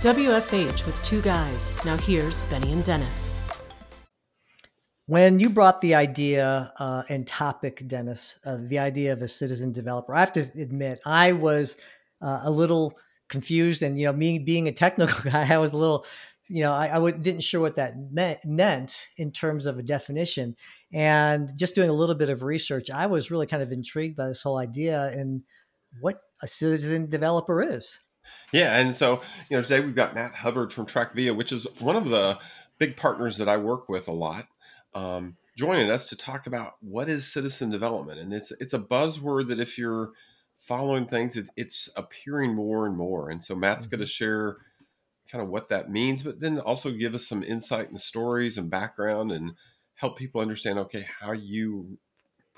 WFH with two guys. Now here's Benny and Dennis. When you brought the idea uh, and topic, Dennis, uh, the idea of a citizen developer, I have to admit, I was uh, a little confused. And, you know, me being a technical guy, I was a little, you know, I, didn't sure what that meant, meant in terms of a definition. And just doing a little bit of research, I was really kind of intrigued by this whole idea and what a citizen developer is. Yeah, and so you know today we've got Matt Hubbard from TrackVia, which is one of the big partners that I work with a lot, um, joining us to talk about what is citizen development, and it's it's a buzzword that if you're following things, it, it's appearing more and more, and so Matt's mm-hmm. going to share kind of what that means, but then also give us some insight and stories and background and help people understand okay how you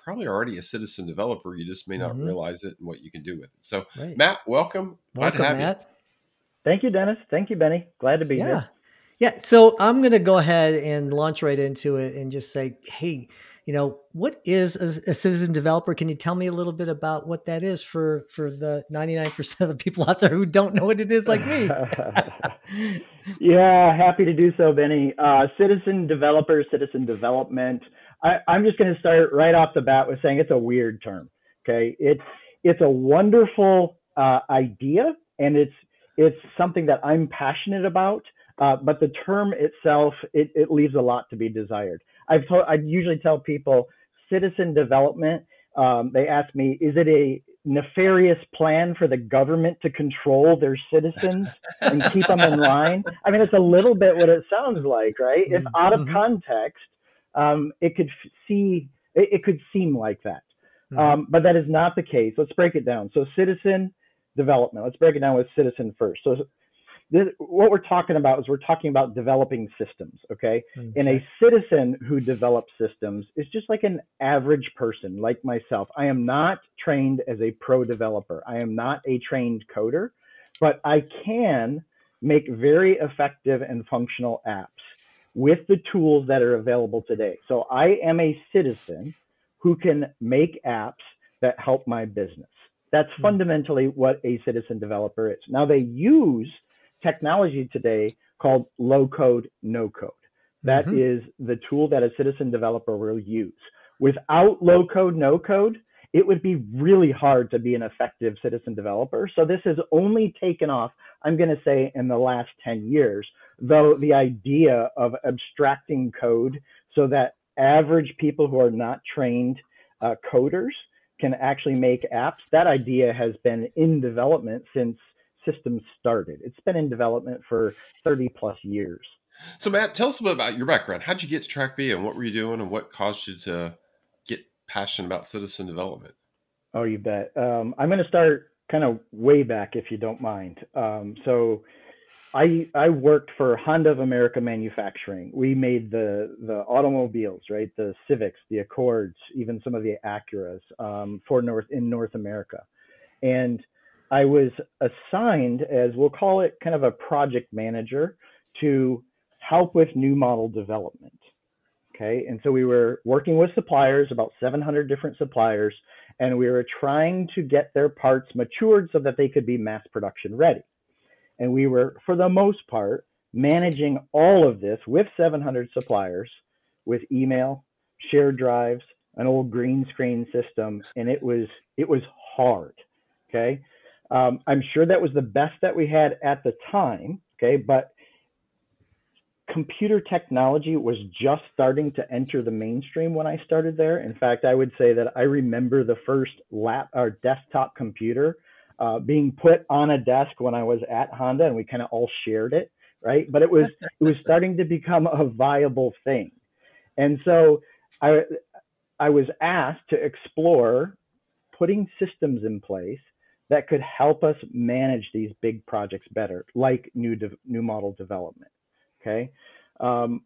probably already a citizen developer. You just may not mm-hmm. realize it and what you can do with it. So, right. Matt, welcome. Welcome, Glad to have Matt. You. Thank you, Dennis. Thank you, Benny. Glad to be yeah. here. Yeah. So I'm going to go ahead and launch right into it and just say, hey, you know, what is a, a, citizen developer? Can you tell me a little bit about what that is for for the 99% of the people out there who don't know what it is like me? yeah, happy to do so, Benny. Uh, citizen developer, citizen development. I, I'm just going to start right off the bat with saying it's a weird term. Okay, it's it's a wonderful uh, idea, and it's it's something that I'm passionate about. Uh, but the term itself, it, it leaves a lot to be desired. I've told, I usually tell people citizen development. Um, they ask me, is it a nefarious plan for the government to control their citizens and keep them in line? I mean, it's a little bit what it sounds like, right? If mm-hmm. out of mm-hmm. context, um, it could see it, it, could seem like that, mm-hmm. um, but that is not the case. Let's break it down. So, citizen development. Let's break it down with citizen first. So, this, what we're talking about is we're talking about developing systems. Okay? okay, and a citizen who develops systems is just like an average person, like myself. I am not trained as a pro developer. I am not a trained coder, but I can make very effective and functional apps with the tools that are available today. So I am a citizen who can make apps that help my business. That's mm-hmm. fundamentally what a citizen developer is. Now they use technology today called low code, no code. That mm-hmm. is the tool that a citizen developer will use. Without low code, no code, it would be really hard to be an effective citizen developer. So this has only taken off, I'm going to say, in the last 10 years, though the idea of abstracting code so that average people who are not trained uh, coders can actually make apps, that idea has been in development since systems started. It's been in development for 30 plus years. So, Matt, tell us a bit about your background. How'd you get to TrackVia and what were you doing and what caused you to get passionate about citizen development? Oh, you bet. Um, I'm going to start kind of way back if you don't mind. Um, so, I I worked for Honda of America Manufacturing. We made the the automobiles, right? The Civics, the Accords, even some of the Acuras um, for North in North America. And I was assigned as we'll call it kind of a project manager to help with new model development. Okay, and so we were working with suppliers, about 700 different suppliers, and we were trying to get their parts matured so that they could be mass production ready. And we were, for the most part, managing all of this with 700 suppliers with email, shared drives, an old green screen system, and it was it was hard. Okay, um, I'm sure that was the best that we had at the time. Okay, but computer technology was just starting to enter the mainstream when I started there. In fact, I would say that I remember the first lap or desktop computer uh, being put on a desk when I was at Honda, and we kind of all shared it, right? But it was it was starting to become a viable thing, and so I I was asked to explore putting systems in place that could help us manage these big projects better, like new de- new model development. Okay. Um,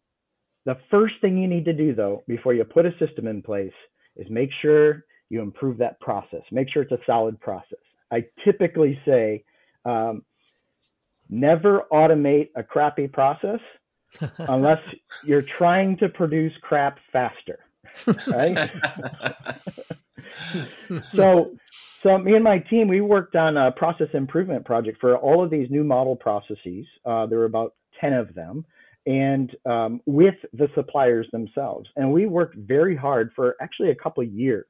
the first thing you need to do though, before you put a system in place, is make sure you improve that process. Make sure it's a solid process. I typically say um, never automate a crappy process unless you're trying to produce crap faster. Right? so, so me and my team, we worked on a process improvement project for all of these new model processes. Uh, there were about 10 of them and um, with the suppliers themselves. And we worked very hard for actually a couple years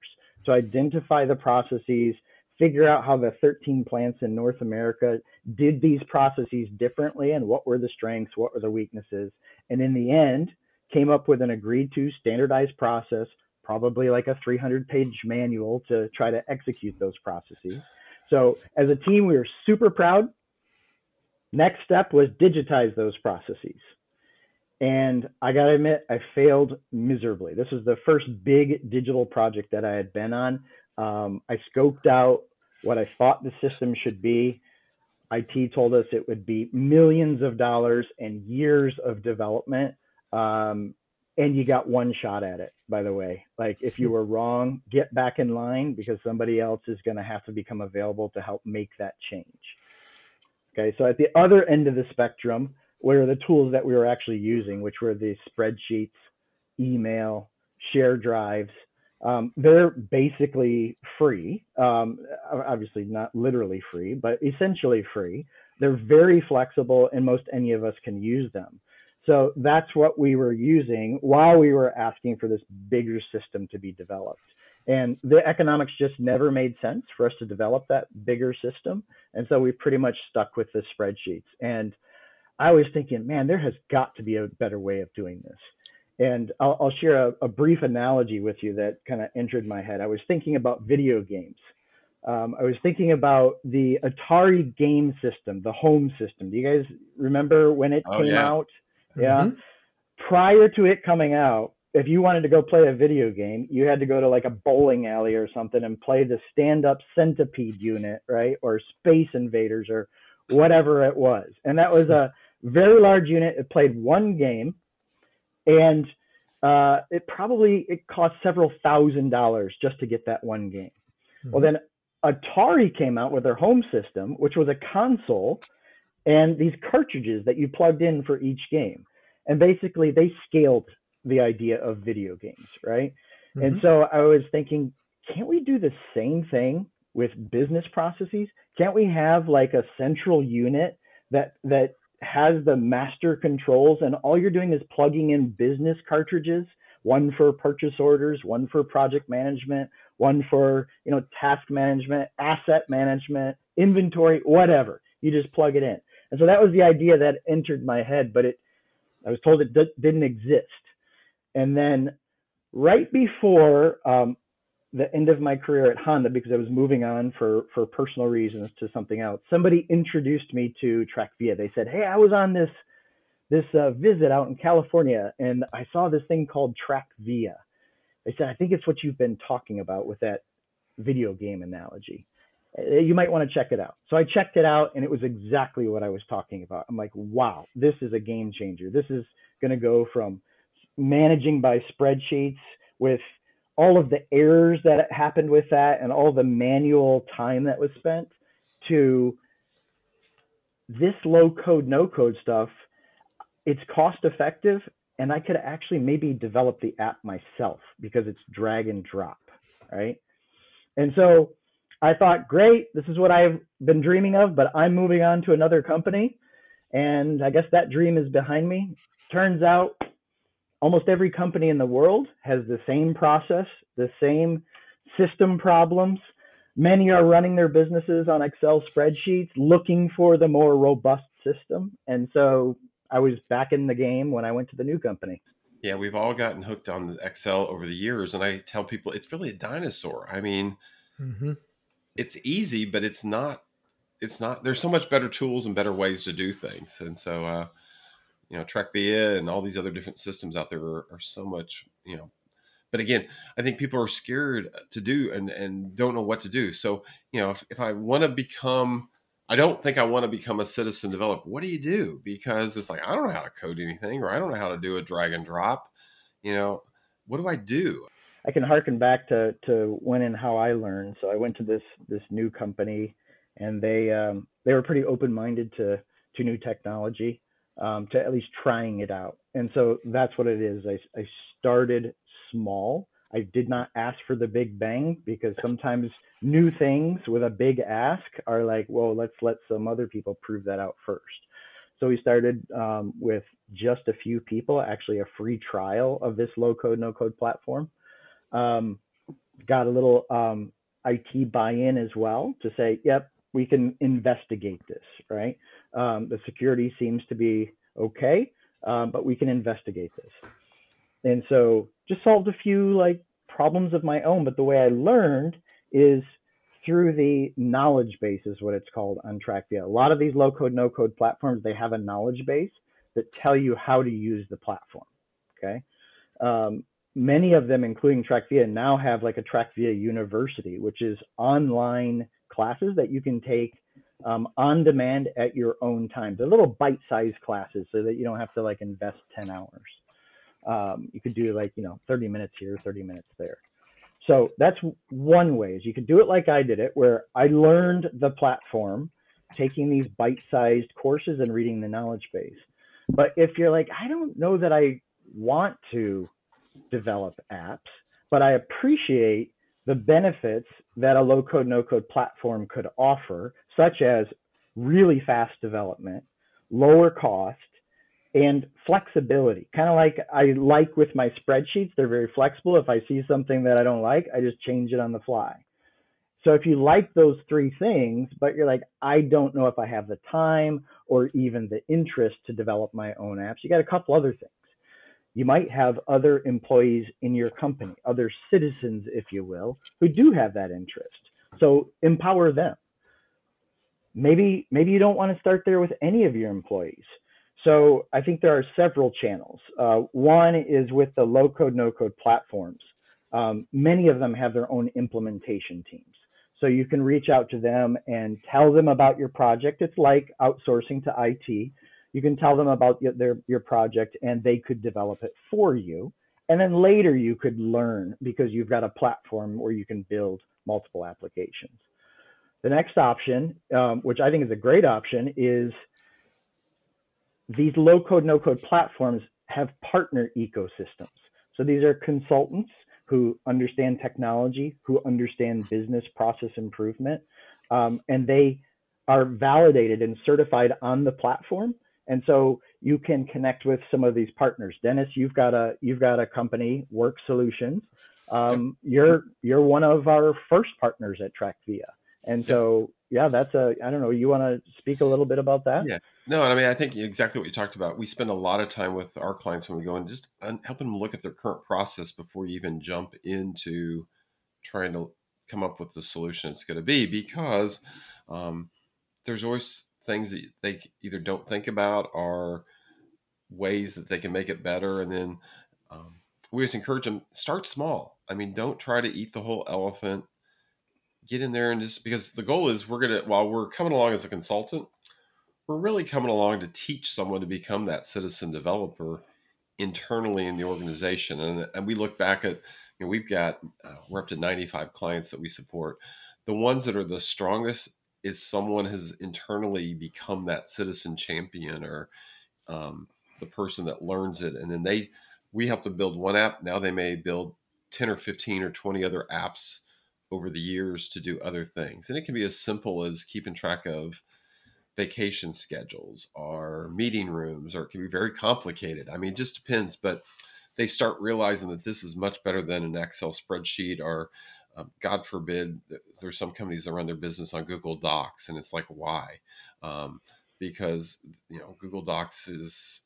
to identify the processes, figure out how the 13 plants in North America did these processes differently and what were the strengths, what were the weaknesses. And in the end, came up with an agreed to standardized process, probably like a 300 page manual to try to execute those processes. So as a team, we were super proud. Next step was digitize those processes. And I got to admit, I failed miserably. This was the first big digital project that I had been on. Um, I scoped out what I thought the system should be. IT told us it would be millions of dollars and years of development. Um, and you got one shot at it, by the way. Like, if you were wrong, get back in line because somebody else is going to have to become available to help make that change. Okay, so at the other end of the spectrum, were the tools that we were actually using, which were the spreadsheets, email, share drives. Um, they're basically free. Um, obviously, not literally free, but essentially free. They're very flexible, and most any of us can use them. So that's what we were using while we were asking for this bigger system to be developed. And the economics just never made sense for us to develop that bigger system. And so we pretty much stuck with the spreadsheets. And I was thinking, man, there has got to be a better way of doing this. And I'll, I'll share a, a, brief analogy with you that kind of entered my head. I was thinking about video games. Um, I was thinking about the Atari game system, the home system. Do you guys remember when it oh, came yeah. out? Yeah. Mm-hmm. Prior to it coming out, if you wanted to go play a video game, you had to go to like a bowling alley or something and play the stand up centipede unit, right? Or Space Invaders or whatever it was. And that was a very large unit. It played one game, and uh, it probably it cost several thousand dollars just to get that one game. Mm-hmm. Well, then Atari came out with their home system, which was a console and these cartridges that you plugged in for each game. And basically, they scaled the idea of video games, right? Mm-hmm. And so I was thinking, can't we do the same thing with business processes? Can't we have like a central unit that that has the master controls and all you're doing is plugging in business cartridges one for purchase orders one for project management one for you know task management asset management inventory whatever you just plug it in and so that was the idea that entered my head but it i was told it d- didn't exist and then right before um, the end of my career at Honda because I was moving on for for personal reasons to something else. Somebody introduced me to TrackVia. They said, "Hey, I was on this this uh, visit out in California and I saw this thing called TrackVia." They said, "I think it's what you've been talking about with that video game analogy. Uh, you might want to check it out." So I checked it out and it was exactly what I was talking about. I'm like, "Wow, this is a game changer. This is going to go from managing by spreadsheets with all of the errors that happened with that and all the manual time that was spent to this low code, no code stuff, it's cost effective. And I could actually maybe develop the app myself because it's drag and drop. Right. And so I thought, great, this is what I've been dreaming of, but I'm moving on to another company. And I guess that dream is behind me. Turns out almost every company in the world has the same process, the same system problems. Many are running their businesses on Excel spreadsheets looking for the more robust system. And so I was back in the game when I went to the new company. Yeah, we've all gotten hooked on Excel over the years. And I tell people it's really a dinosaur. I mean, mm-hmm. it's easy, but it's not, it's not, there's so much better tools and better ways to do things. And so, uh, you know TrackVia and all these other different systems out there are, are, so much you know but again i think people are scared to do and and don't know what to do. So you know if, if i want to become i don't think i want to become a citizen developer. What do you do? Because it's like i don't know how to code anything or i don't know how to do a drag and drop you know what do i do? I can harken back to to when and how i learned. So i went to this this new company and they um, they were pretty open minded to to new technology um, to at least trying it out. And so that's what it is. I, I started small. I did not ask for the big bang because sometimes new things with a big ask are like, well, let's let some other people prove that out first. So we started um, with just a few people, actually a free trial of this low code, no code platform. Um, got a little um, IT buy in as well to say, yep, we can investigate this, right? Um, the security seems to be okay, um, but we can investigate this. And so just solved a few like problems of my own. But the way I learned is through the knowledge base is what it's called on TrackVia. A lot of these low code, no code platforms, they have a knowledge base that tell you how to use the platform. Okay. Um, many of them, including TrackVia, now have like a TrackVia University, which is online classes that you can take um, on demand at your own time. They're little bite-sized classes so that you don't have to like invest 10 hours. Um, you could do like, you know, 30 minutes here, 30 minutes there. So that's one way is you could do it like I did it, where I learned the platform, taking these bite-sized courses and reading the knowledge base. But if you're like, I don't know that I want to develop apps, but I appreciate the benefits that a low code, no code platform could offer, such as really fast development, lower cost, and flexibility. Kind of like I like with my spreadsheets, they're very flexible. If I see something that I don't like, I just change it on the fly. So if you like those three things, but you're like, I don't know if I have the time or even the interest to develop my own apps, you got a couple other things. You might have other employees in your company, other citizens, if you will, who do have that interest. So empower them. Maybe maybe you don't want to start there with any of your employees. So I think there are several channels. Uh, one is with the low code, no code platforms. Um, many of them have their own implementation teams. So you can reach out to them and tell them about your project. It's like outsourcing to IT you can tell them about their, your project and they could develop it for you. And then later you could learn because you've got a platform where you can build multiple applications. The next option, um, which I think is a great option, is these low code, no code platforms have partner ecosystems. So these are consultants who understand technology, who understand business process improvement, um, and they are validated and certified on the platform and so you can connect with some of these partners. Dennis, you've got a you've got a company, Work Solutions. Um, you're you're one of our first partners at TrackVia, and so yeah, that's a I don't know. You want to speak a little bit about that? Yeah, no, I mean I think exactly what you talked about. We spend a lot of time with our clients when we go and just helping them look at their current process before you even jump into trying to come up with the solution it's going to be because um, there's always things that they either don't think about or ways that they can make it better. And then um, we just encourage them start small. I mean, don't try to eat the whole elephant. Get in there and just because the goal is we're gonna while we're coming along as a consultant, we're really coming along to teach someone to become that citizen developer internally in the organization. And, and we look back at you know we've got uh, we're up to 95 clients that we support. The ones that are the strongest is someone has internally become that citizen champion or um, the person that learns it and then they we help them build one app now they may build 10 or 15 or 20 other apps over the years to do other things and it can be as simple as keeping track of vacation schedules or meeting rooms or it can be very complicated i mean it just depends but they start realizing that this is much better than an excel spreadsheet or um, God forbid, there's some companies that run their business on Google Docs, and it's like, why? Um, because you know Google Docs is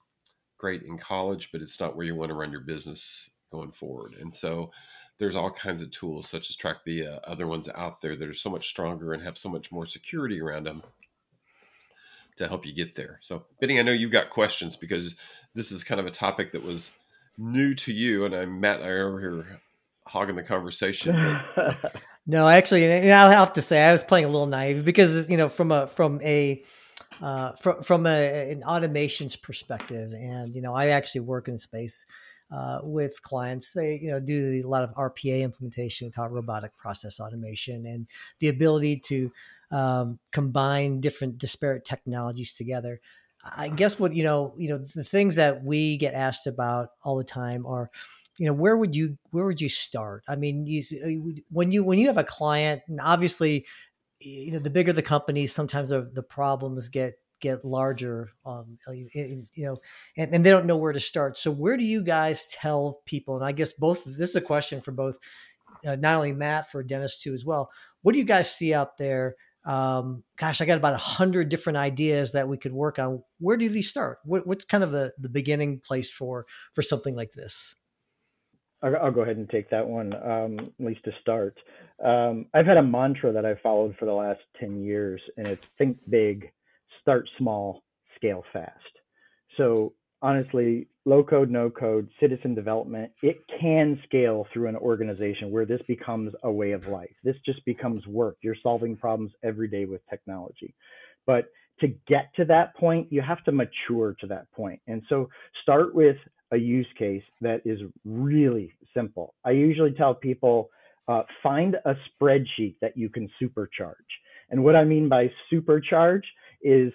great in college, but it's not where you want to run your business going forward. And so there's all kinds of tools such as TrackVia, other ones out there that are so much stronger and have so much more security around them to help you get there. So, Benny, I know you've got questions because this is kind of a topic that was new to you, and I'm Matt and I are over here hogging the conversation. no, actually, and I'll have to say I was playing a little naive because you know from a from a uh, from from a, an automations perspective, and you know I actually work in space. Uh, with clients, they you know do a lot of RPA implementation, called robotic process automation, and the ability to um, combine different disparate technologies together. I guess what you know, you know, the things that we get asked about all the time are you know where would you where would you start i mean you, uh, when you when you have a client and obviously you know the bigger the company sometimes the, the problems get get larger um, you know and, and they don't know where to start. So where do you guys tell people and i guess both this is a question for both uh, not only matt for dennis too as well. What do you guys see out there? Um, gosh i got about a hundred different ideas that we could work on. Where do these start? What, what's kind of the, the beginning place for for something like this? I'll go ahead and take that one, um, at least to start. Um, I've had a mantra that I've followed for the last 10 years, and it's think big, start small, scale fast. So, honestly, low code, no code, citizen development, it can scale through an organization where this becomes a way of life. This just becomes work. You're solving problems every day with technology. But to get to that point, you have to mature to that point. And so, start with a use case that is really simple. I usually tell people uh, find a spreadsheet that you can supercharge. And what I mean by supercharge is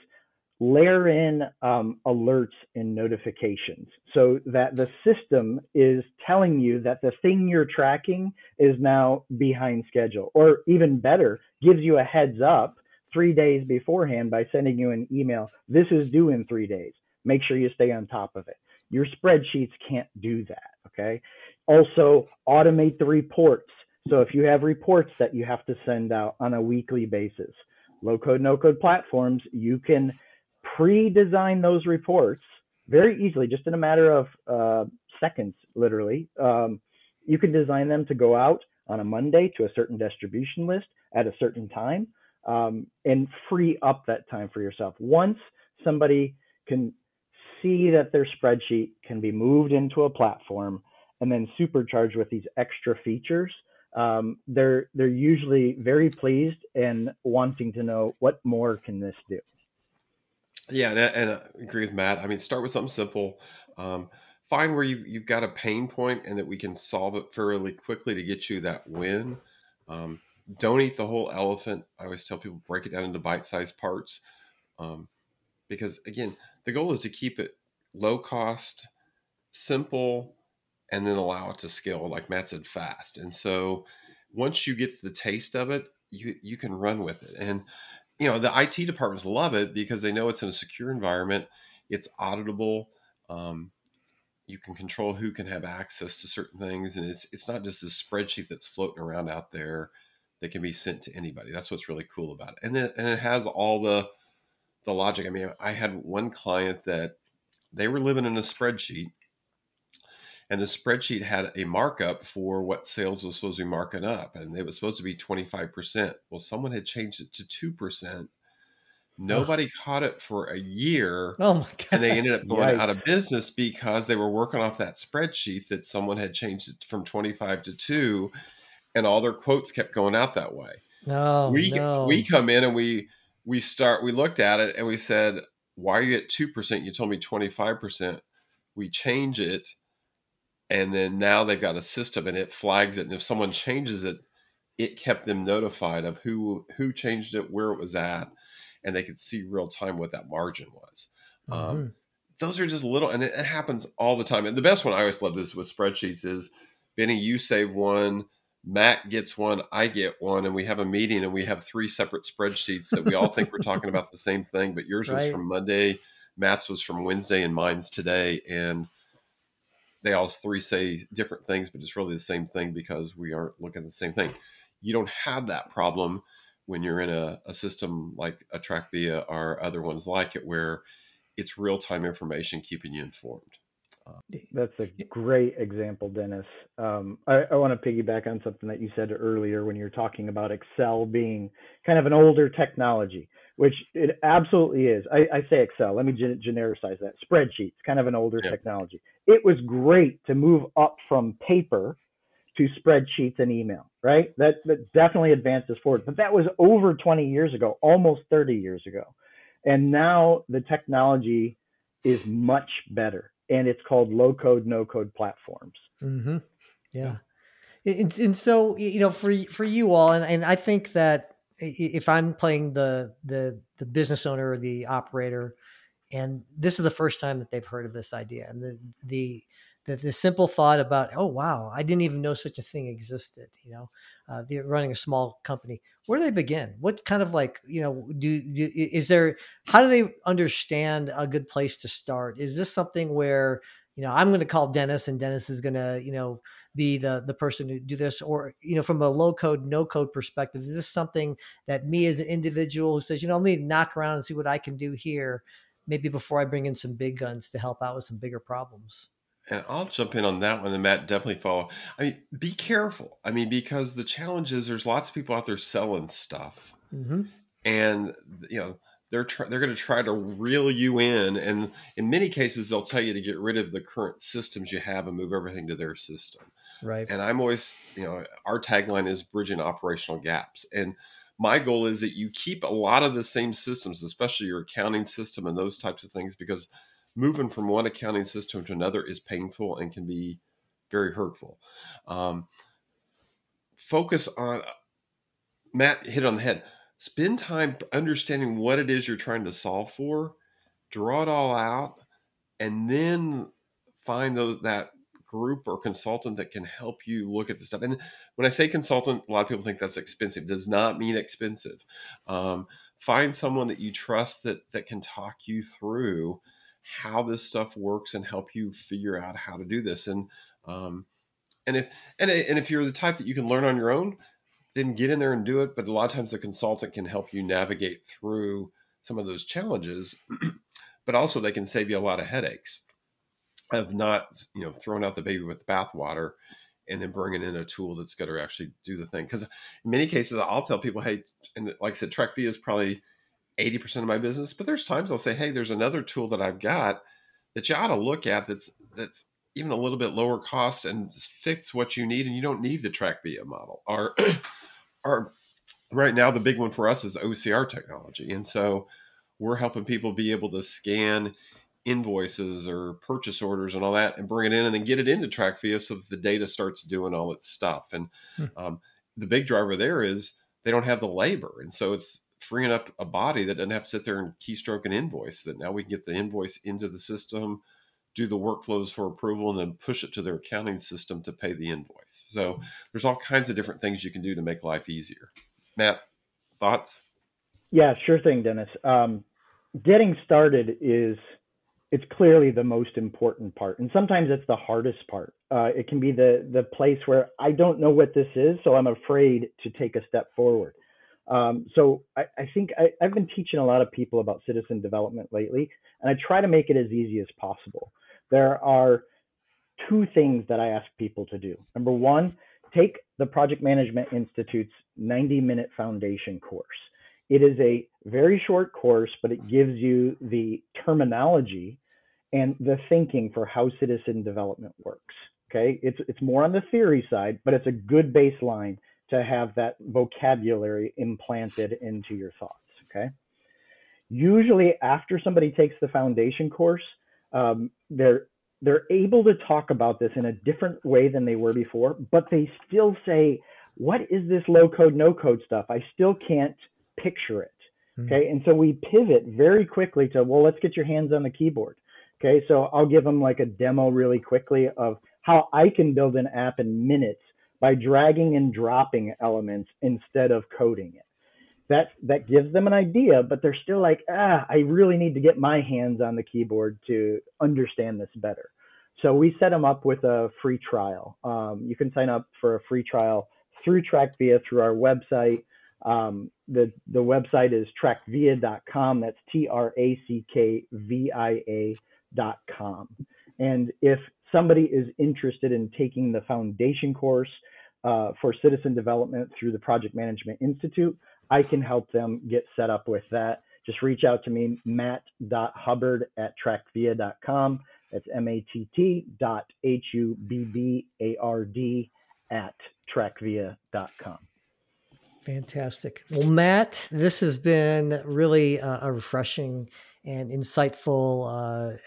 layer in um, alerts and notifications so that the system is telling you that the thing you're tracking is now behind schedule, or even better, gives you a heads up three days beforehand by sending you an email. This is due in three days. Make sure you stay on top of it. Your spreadsheets can't do that. Okay. Also, automate the reports. So if you have reports that you have to send out on a weekly basis, low code, no code platforms, you can pre design those reports very easily, just in a matter of uh, seconds, literally. Um, you can design them to go out on a Monday to a certain distribution list at a certain time um, and free up that time for yourself. Once somebody can see that their spreadsheet can be moved into a platform and then supercharged with these extra features, um, they're they're usually very pleased and wanting to know what more can this do. Yeah, and, and I agree with Matt. I mean, start with something simple. Um, find where you, you've got a pain point and that we can solve it fairly quickly to get you that win. Um, don't eat the whole elephant. I always tell people break it down into bite-sized parts, um, because again, the goal is to keep it low cost, simple, and then allow it to scale, like Matt said, fast. And so once you get the taste of it, you you can run with it. And you know the IT departments love it because they know it's in a secure environment. It's auditable. Um, you can control who can have access to certain things, and it's it's not just this spreadsheet that's floating around out there that can be sent to anybody. That's what's really cool about it. And then and it has all the the logic. I mean, I had one client that they were living in a spreadsheet and the spreadsheet had a markup for what sales was supposed to be marking up and it was supposed to be 25% well someone had changed it to 2% nobody oh. caught it for a year oh my god and they ended up going out of business because they were working off that spreadsheet that someone had changed it from 25 to 2 and all their quotes kept going out that way. No we no. we come in and we we start we looked at it and we said why are you at 2% you told me 25% we change it and then now they've got a system and it flags it and if someone changes it it kept them notified of who who changed it where it was at and they could see real time what that margin was um, mm-hmm. um, those are just little and it, it, happens all the time and the best one i always love this with spreadsheets is benny you save one matt gets one i get one and we have a meeting and we have three separate spreadsheets that we all think we're talking about the same thing but yours right. was from monday matt's was from wednesday and mine's today and they all three say different things, but it's really the same thing because we aren't looking at the same thing. You don't have that problem when you're in a, a system like a TrackVia or other ones like it, where it's real time information keeping you informed. That's a great example, Dennis. Um, I, I want to piggyback on something that you said earlier when you're talking about Excel being kind of an older technology, which it absolutely is. I, I say Excel. Let me gen- genericize that. Spreadsheets, kind of an older yeah. technology it was great to move up from paper to spreadsheets and email, right? That, that definitely advances forward. But that was over 20 years ago, almost 30 years ago. And now the technology is much better and it's called low code, no code platforms. Mm-hmm. Yeah. And, and so, you know, for, for you all, and, and I think that if I'm playing the, the, the business owner or the operator, and this is the first time that they've heard of this idea and the the that the simple thought about, oh wow, I didn't even know such a thing existed. You know, uh, they're running a small company. Where do they begin? What kind of like you know do, do is there? How do they understand a good place to start? Is this something where you know I'm going to call Dennis and Dennis is going to you know be the the person to do this or you know from a low code no code perspective is this something that me as an individual who says you know let me knock around and see what i can do here maybe before i bring in some big guns to help out with some bigger problems and I'll jump in on that one, and Matt definitely follow. I mean, be careful. I mean, because the challenge is there's lots of people out there selling stuff, mm-hmm. and you know they're tr- they're going to try to reel you in, and in many cases they'll tell you to get rid of the current systems you have and move everything to their system. Right. And I'm always, you know, our tagline is bridging operational gaps, and my goal is that you keep a lot of the same systems, especially your accounting system and those types of things, because moving from one accounting system to another is painful and can be very hurtful. Um, focus on Matt hit on the head. Spend time understanding what it is you're trying to solve for, draw it all out, and then find those that group or consultant that can help you look at the stuff. And when I say consultant, a lot of people think that's expensive. Does not mean expensive. Um, find someone that you trust that that can talk you through how this stuff works and help you figure out how to do this. And um, and if and and if you're the type that you can learn on your own, then get in there and do it. But a lot of times the consultant can help you navigate through some of those challenges, but also they can save you a lot of headaches of not you know throwing out the baby with the bathwater and then bringing in a tool that's going to actually do the thing. Because in many cases, I'll tell people, hey, and like I said, TrackVia is probably 80% of my business, but there's times I'll say, hey, there's another tool that I've got that you ought to look at that's that's even a little bit lower cost and fits what you need, and you don't need the TrackVia model. Or, or right now, the big one for us is OCR technology, and so we're helping people be able to scan invoices or purchase orders and all that, and bring it in, and then get it into TrackVia so that the data starts doing all its stuff. And hmm. um, the big driver there is they don't have the labor, and so it's freeing up a body that doesn't have to sit there and keystroke an invoice. That now we can get the invoice into the system, do the workflows for approval, and then push it to their accounting system to pay the invoice. So there's all kinds of different things you can do to make life easier. Matt, thoughts? Yeah, sure thing, Dennis. Um, getting started is it's clearly the most important part, and sometimes it's the hardest part. Uh, it can be the the place where I don't know what this is, so I'm afraid to take a step forward. Um, so I, I think I, have been teaching a lot of people about citizen development lately, and I try to make it as easy as possible. There are two things that I ask people to do. Number one, take the Project Management Institute's 90 minute foundation course. It is a very short course, but it gives you the terminology and the thinking for how citizen development works. Okay, it's it's more on the theory side, but it's a good baseline to have that vocabulary implanted into your thoughts. Okay. Usually, after somebody takes the foundation course, um, they're they're able to talk about this in a different way than they were before, but they still say, "What is this low code, no code stuff? I still can't picture it." Mm-hmm. Okay, and so we pivot very quickly to, "Well, let's get your hands on the keyboard." Okay, so I'll give them like a demo really quickly of how I can build an app in minutes by dragging and dropping elements instead of coding it. That that gives them an idea, but they're still like, ah, I really need to get my hands on the keyboard to understand this better. So we set them up with a free trial. Um, you can sign up for a free trial through TrackVia through our website. Um, the the website is trackvia.com. That's T R A C K V I A.com. And if somebody is interested in taking the foundation course, uh, for citizen development through the Project Management Institute, I can help them get set up with that. Just reach out to me, matt.hubbard at trackvia.com. That's M-A-T-T dot H-U-B-B-A-R-D at trackvia.com. Fantastic. Well, Matt, this has been really a, a refreshing and insightful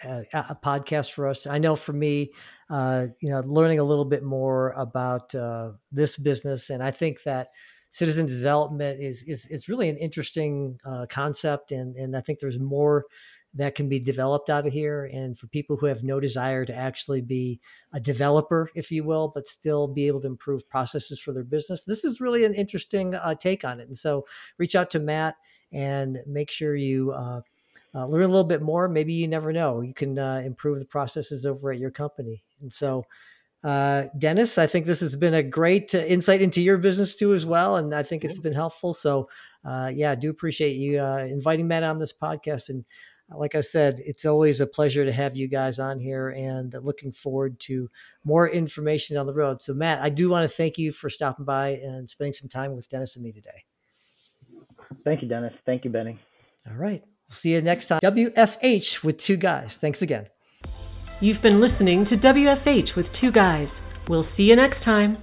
uh, podcast for us. I know for me, uh, you know, learning a little bit more about uh, this business, and I think that citizen development is is is really an interesting uh, concept, and and I think there's more that can be developed out of here. And for people who have no desire to actually be a developer, if you will, but still be able to improve processes for their business, this is really an interesting uh, take on it. And so reach out to Matt and make sure you uh, uh, learn a little bit more. Maybe you never know. You can uh, improve the processes over at your company. And so, uh, Dennis, I think this has been a great uh, insight into your business too, as well. And I think it's been helpful. So, uh, yeah, I do appreciate you uh, inviting Matt on this podcast. And like I said, it's always a pleasure to have you guys on here and looking forward to more information down the road. So, Matt, I do want to thank you for stopping by and spending some time with Dennis and me today. Thank you, Dennis. Thank you, Benny. All right. We'll see you next time. WFH with two guys. Thanks again. You've been listening to WFH with two guys. We'll see you next time.